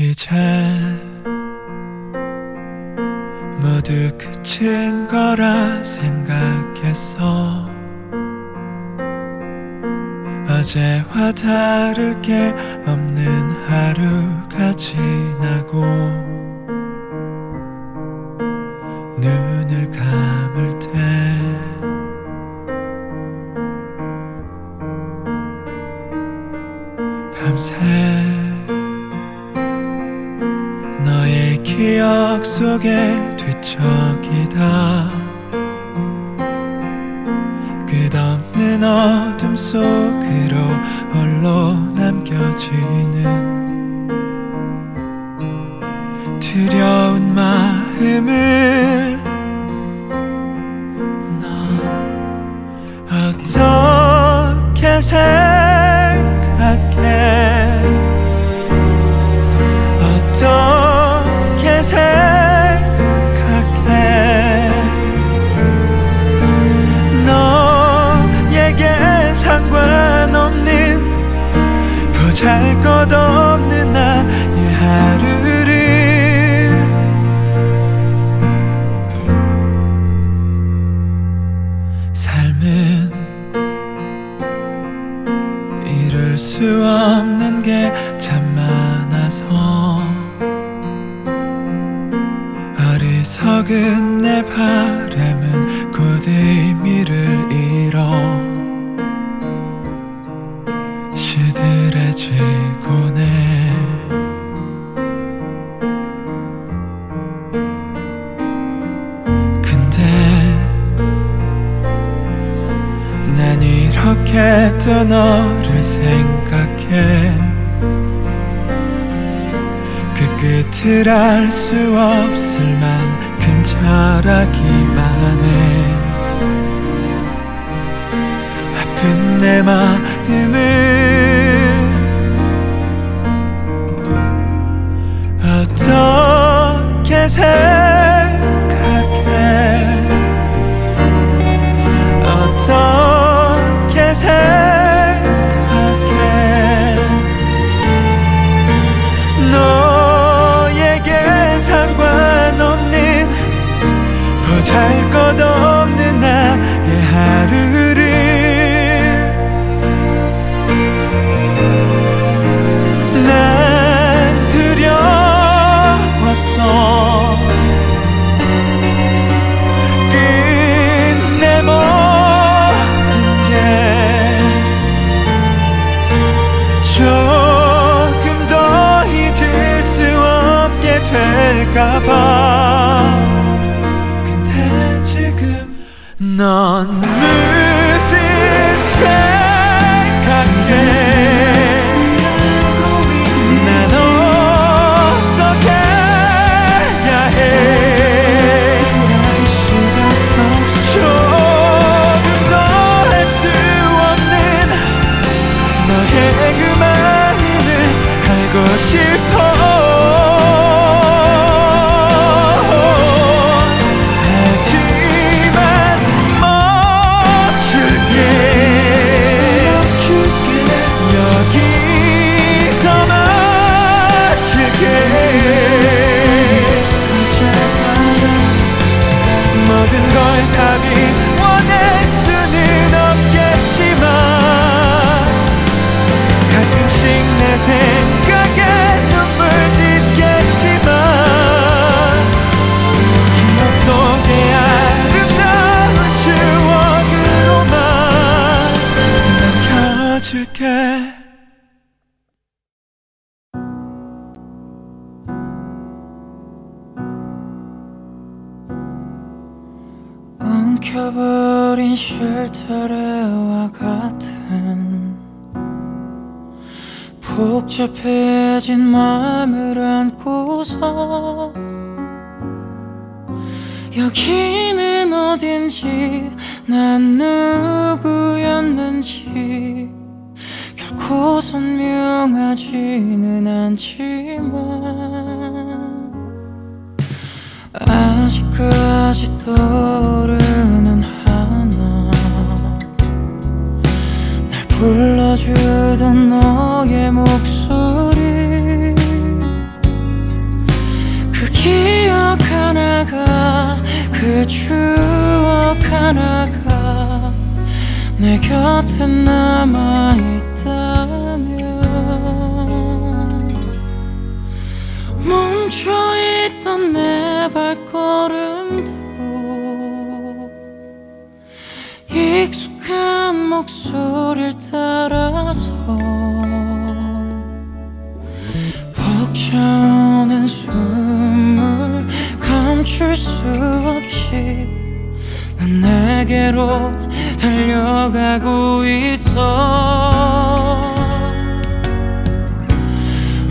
이제 모두 그친 거라 생각했어. 어제와 다를 게 없는 하루가 지나고 눈을 감을 때 밤새 기억 속에 뒤척이다. 끝없는 어둠 속으로 홀로 남겨지는 두려운 마음을 난 이렇게 또 너를 생각해. 그 끝을 알 수 없을 만큼 잘하기만 해 아픈 내 마음을 어떻게 생각해 생각 one. 쉴터레와 같은 복잡해진 마음을 안고서 여기는 어딘지 난 누구였는지 결코 선명하지는 않지만 아직까지 떠오르는 불러주던 너의 목소리. 그 기억 하나가 그 추억 하나가 내 곁에 남아있다면. 멈춰있던 내 발걸음 익숙한 목소리를 따라서 벅차오는 숨을 감출 수 없이 난 내게로 달려가고 있어.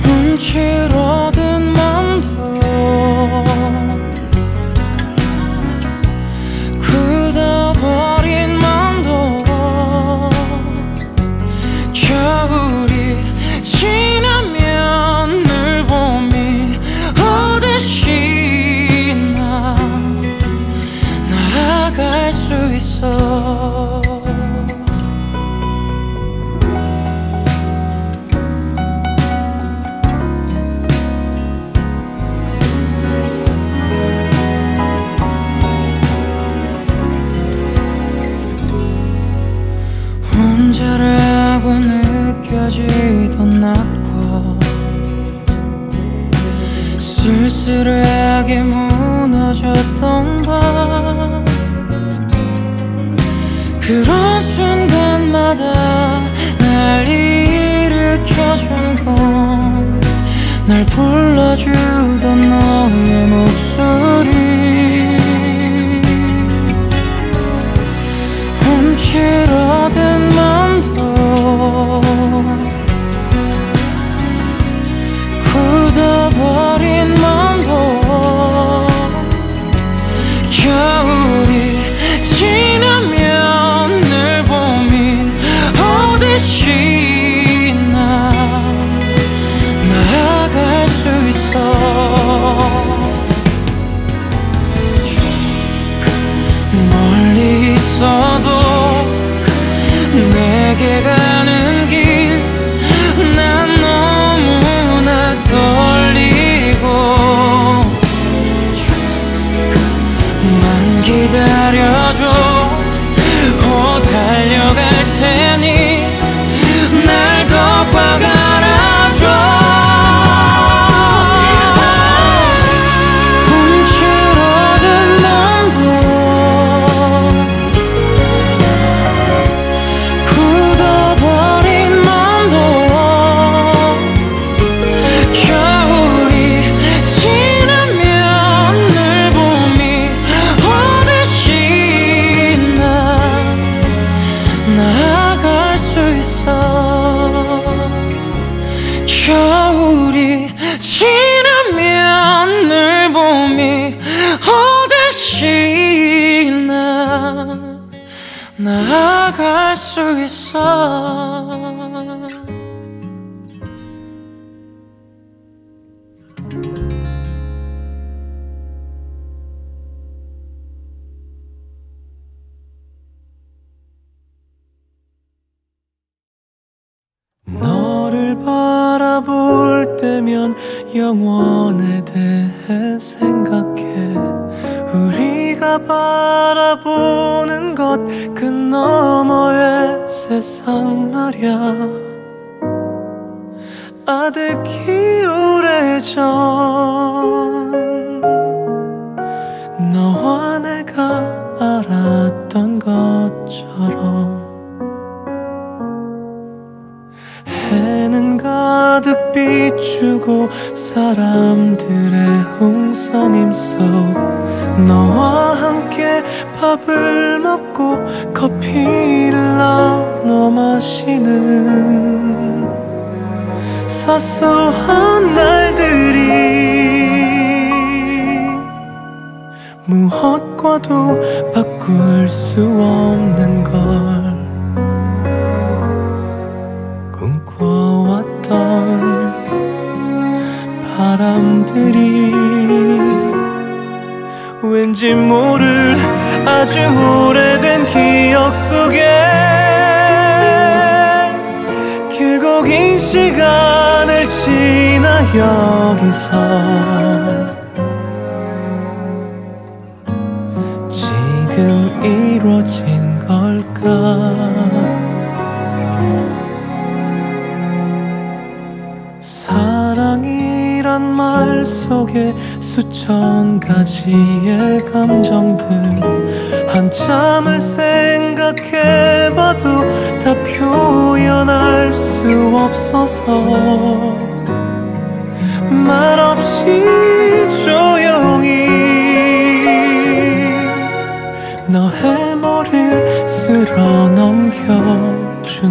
움츠러든 맘도 쓸쓸하게 무너졌던 밤. 그런 순간마다 날 일으켜준 건 날 불러주던 너 있어 겨울이 지나면 늘 봄이 오듯이 나 나아갈 수 있어 세상 말야. 아득히 오래전 너와 내가 알았던 것처럼 해는 가득 비추고 사람들의 홍성임 속 너와 함께 밥을 먹고 커피를 나눠 마시는 사소한 날들이 무엇과도 바꿀 수 없는 걸 꿈꿔왔던 바람들이 왠지 모를 아주 오래된 기억 속에 길고 긴 시간을 지나 여기서 지금 이루어진 걸까? 사랑이 한 말 속에 수천 가지의 감정들. 한참을 생각해봐도 다 표현할 수 없어서. 말없이 조용히 너의 머리를 쓸어 넘겨준다.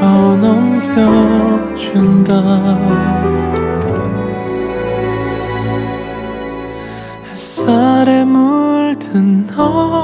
넘겨준다. 햇살에 물든 너.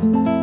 간다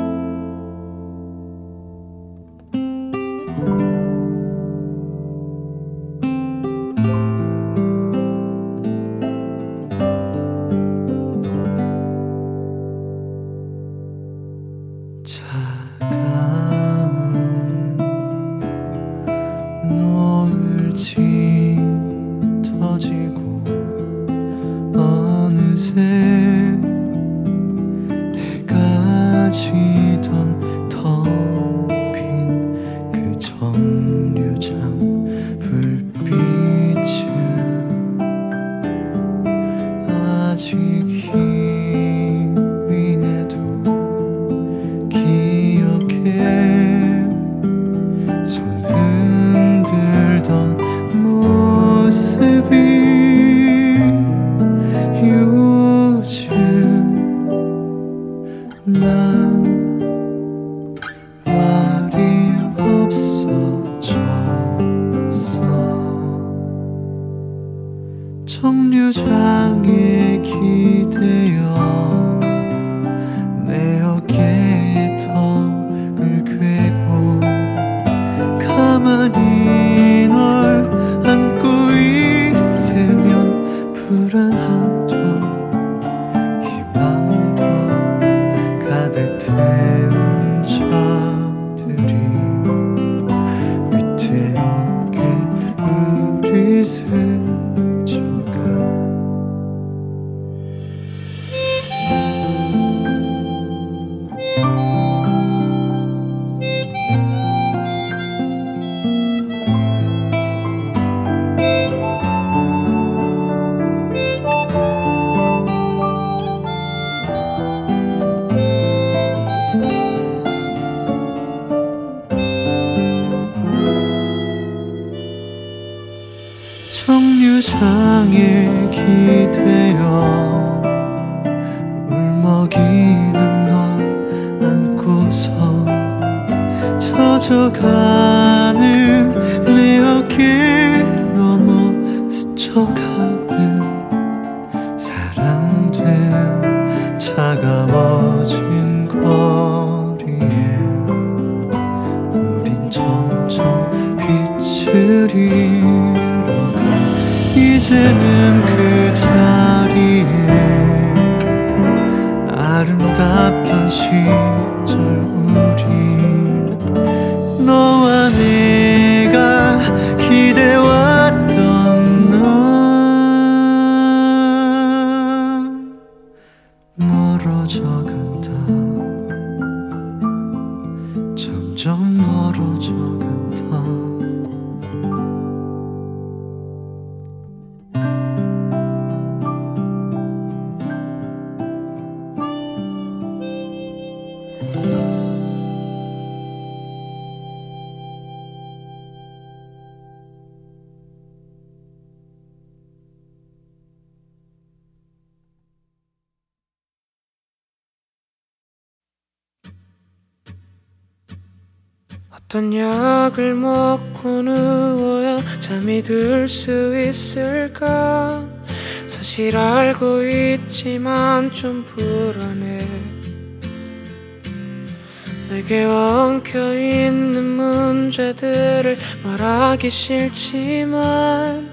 하기 싫지만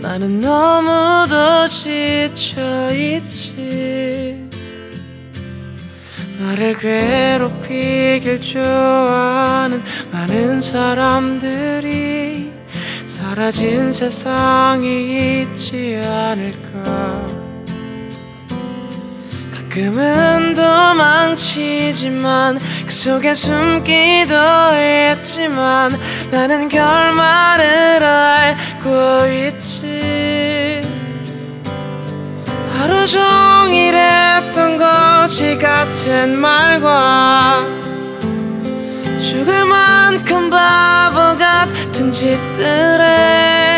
나는 너무도 지쳐 있지. 나를 괴롭히길 좋아하는 많은 사람들이 사라진 세상이 있지 않을까 가끔은 도망치지만 그 속에 숨기도 했지만 나는 결말을 알고 있지. 하루 종일 했던 거지 같은 말과 죽을 만큼 바보 같은 짓들에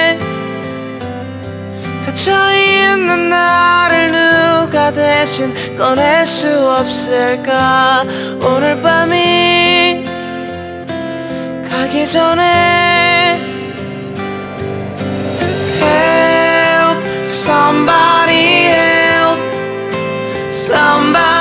닫혀있는 나를 누가 대신 꺼낼 수 없을까? 오늘 밤이 가기 전에 Help somebody help somebody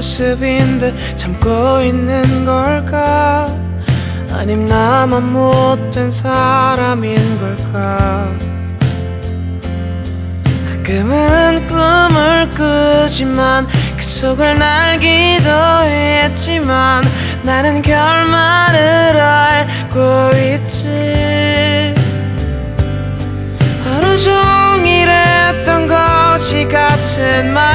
모습인데 참고 있는 걸까? 아님 나만 못 된 사람인 걸까? 가끔은 꿈을 꾸지만 그 속을 날 기도 했지만 나는 결말을 알고 있지. 하루 종일 했던 거지 같은 말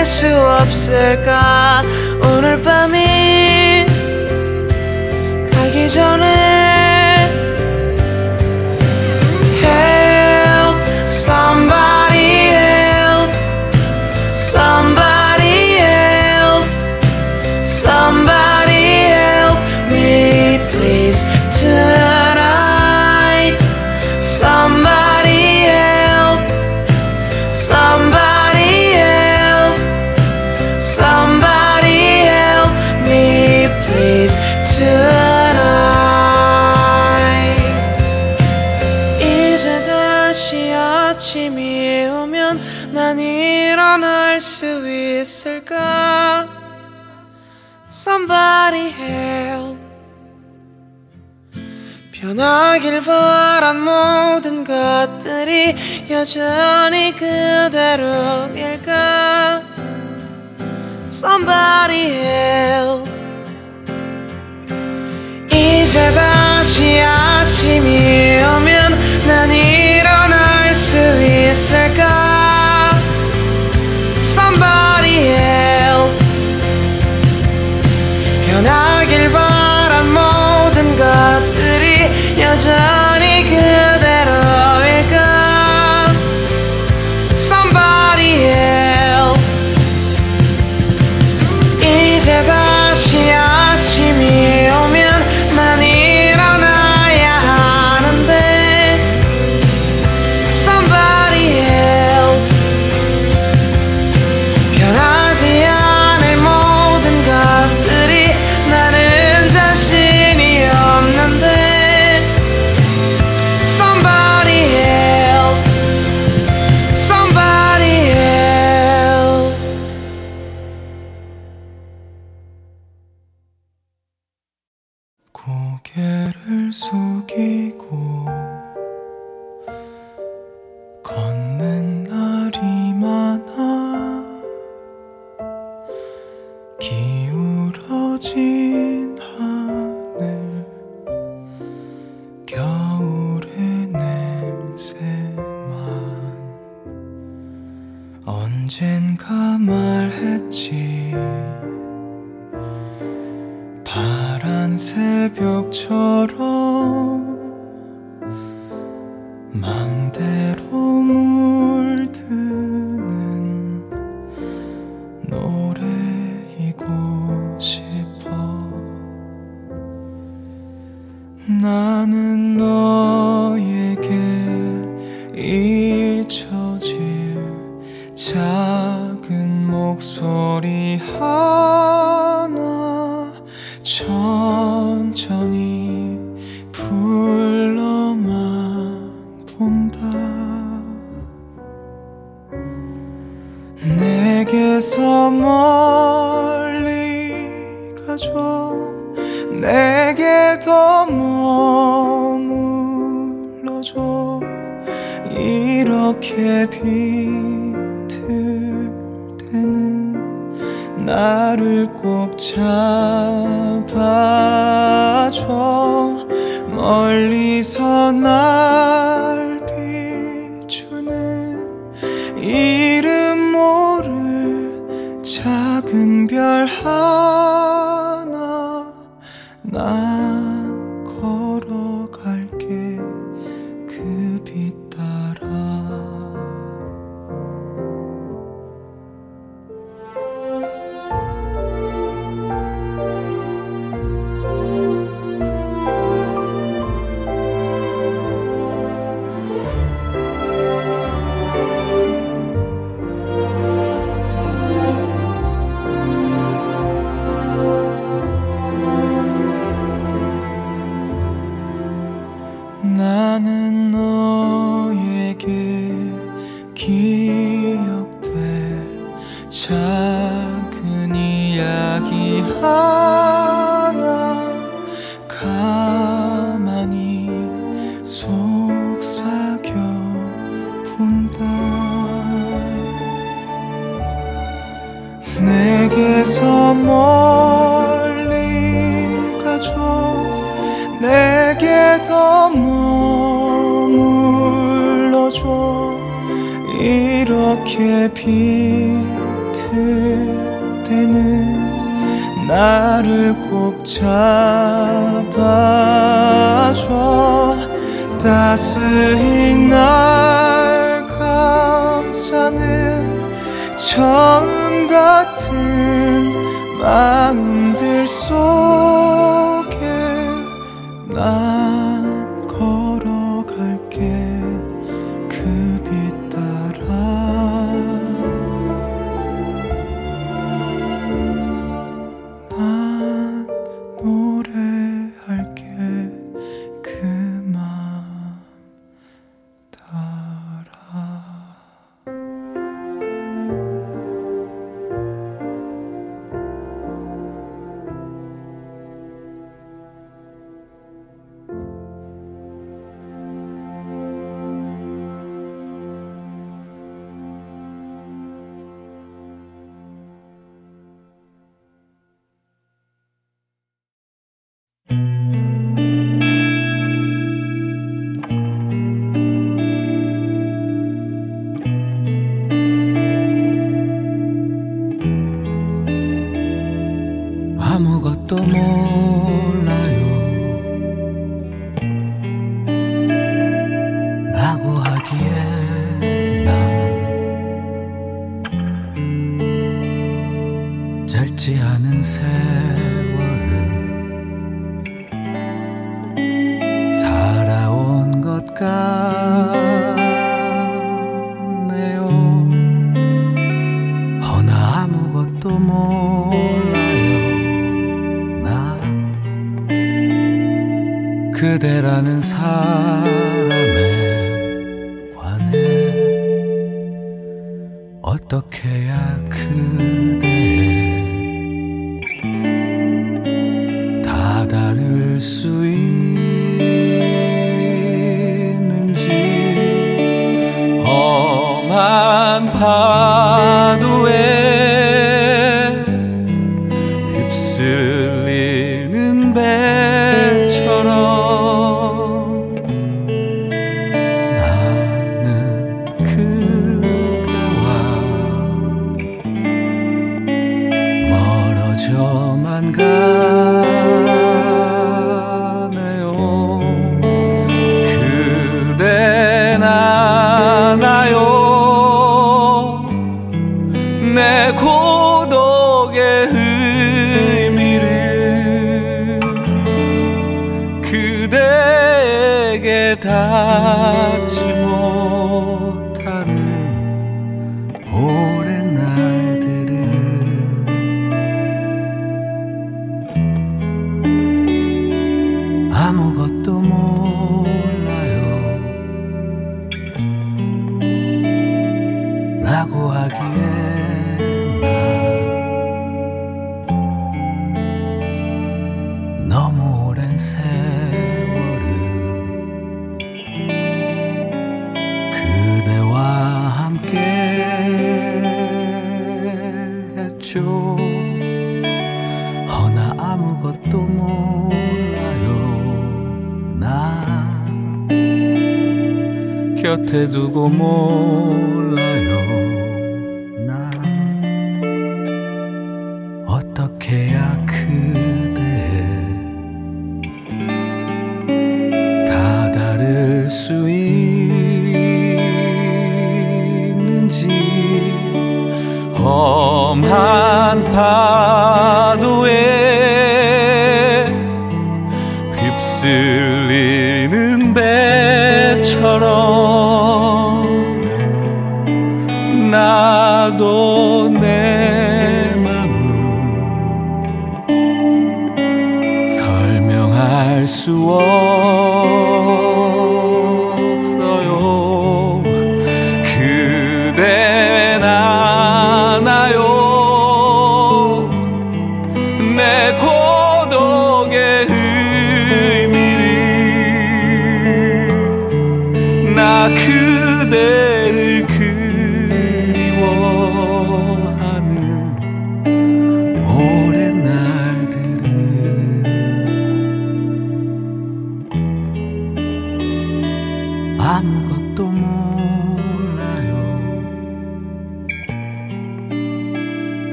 꺼낼 수 없을까? 오늘 밤이 가기 전에 바란 모든 것들이 여전히 그대로일까? Somebody help. 이제 다시 아침이 오면 난 일어날 수 있을까? Somebody help. 변하길 바란 모든 것들이 여전히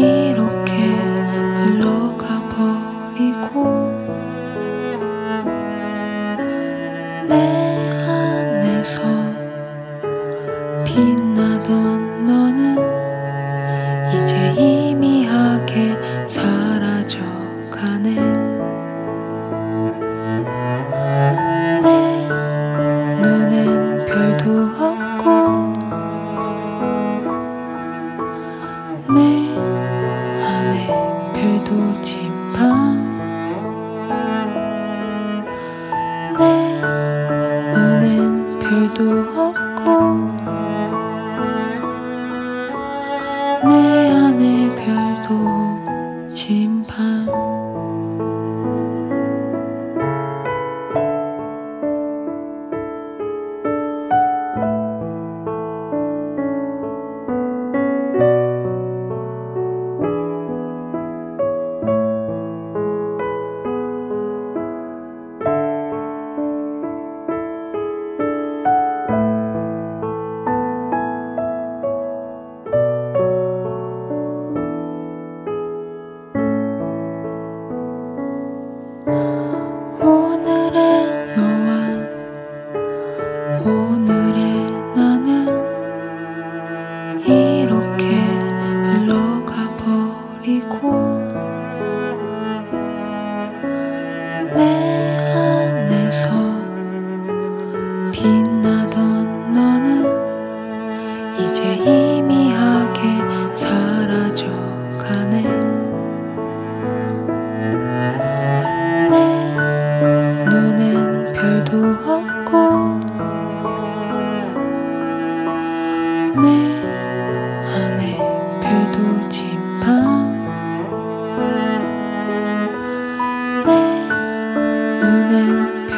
이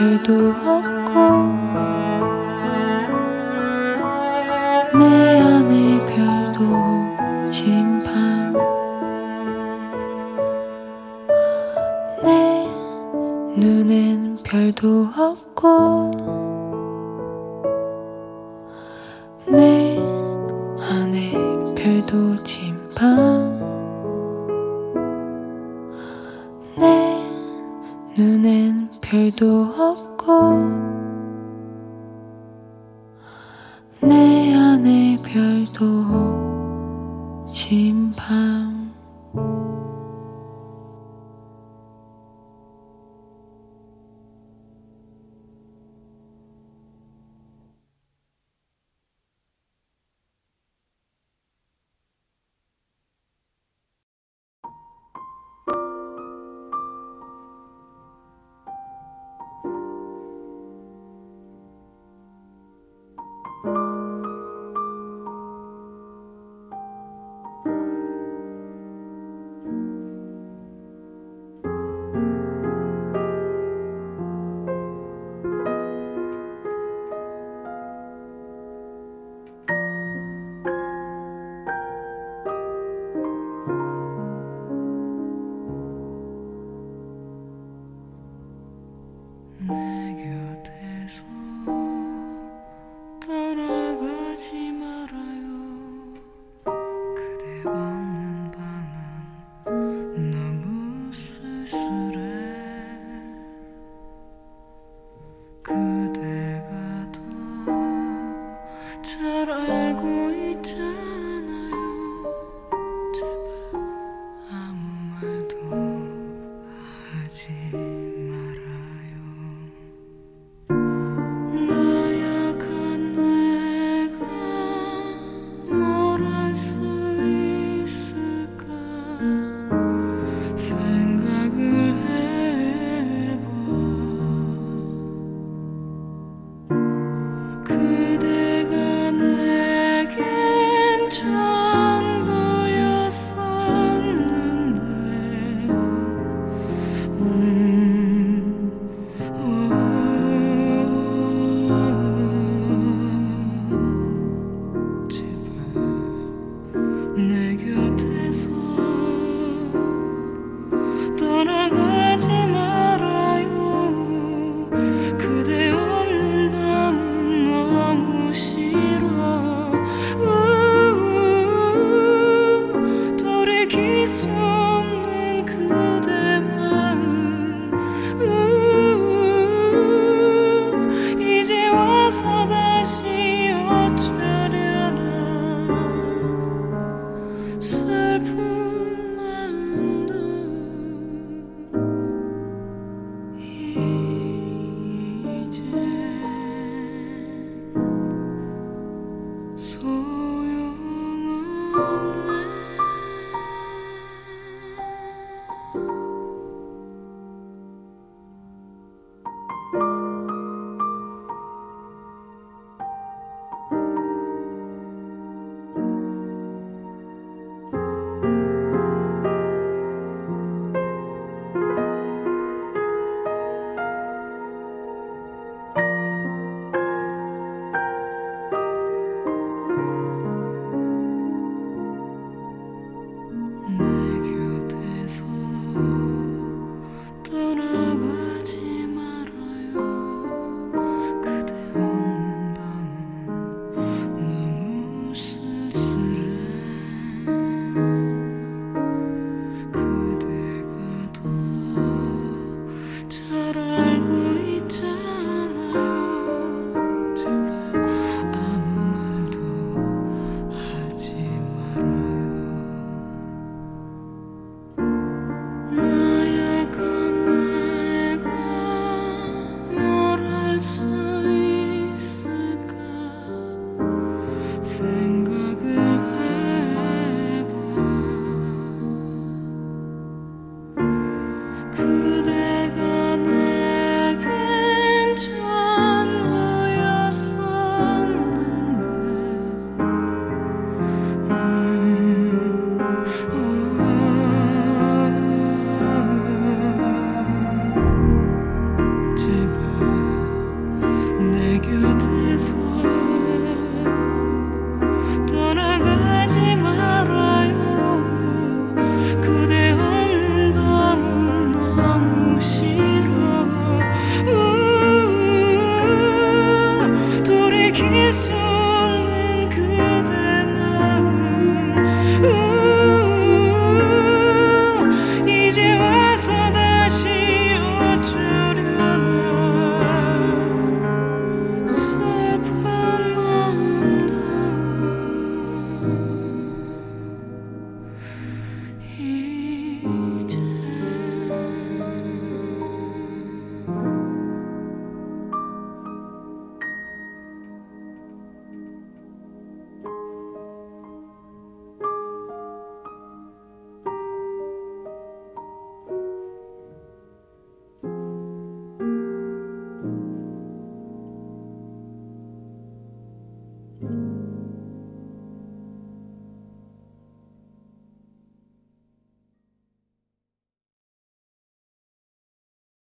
필요도 없고 내 안에 별도 침밤 내 눈엔 별도 없고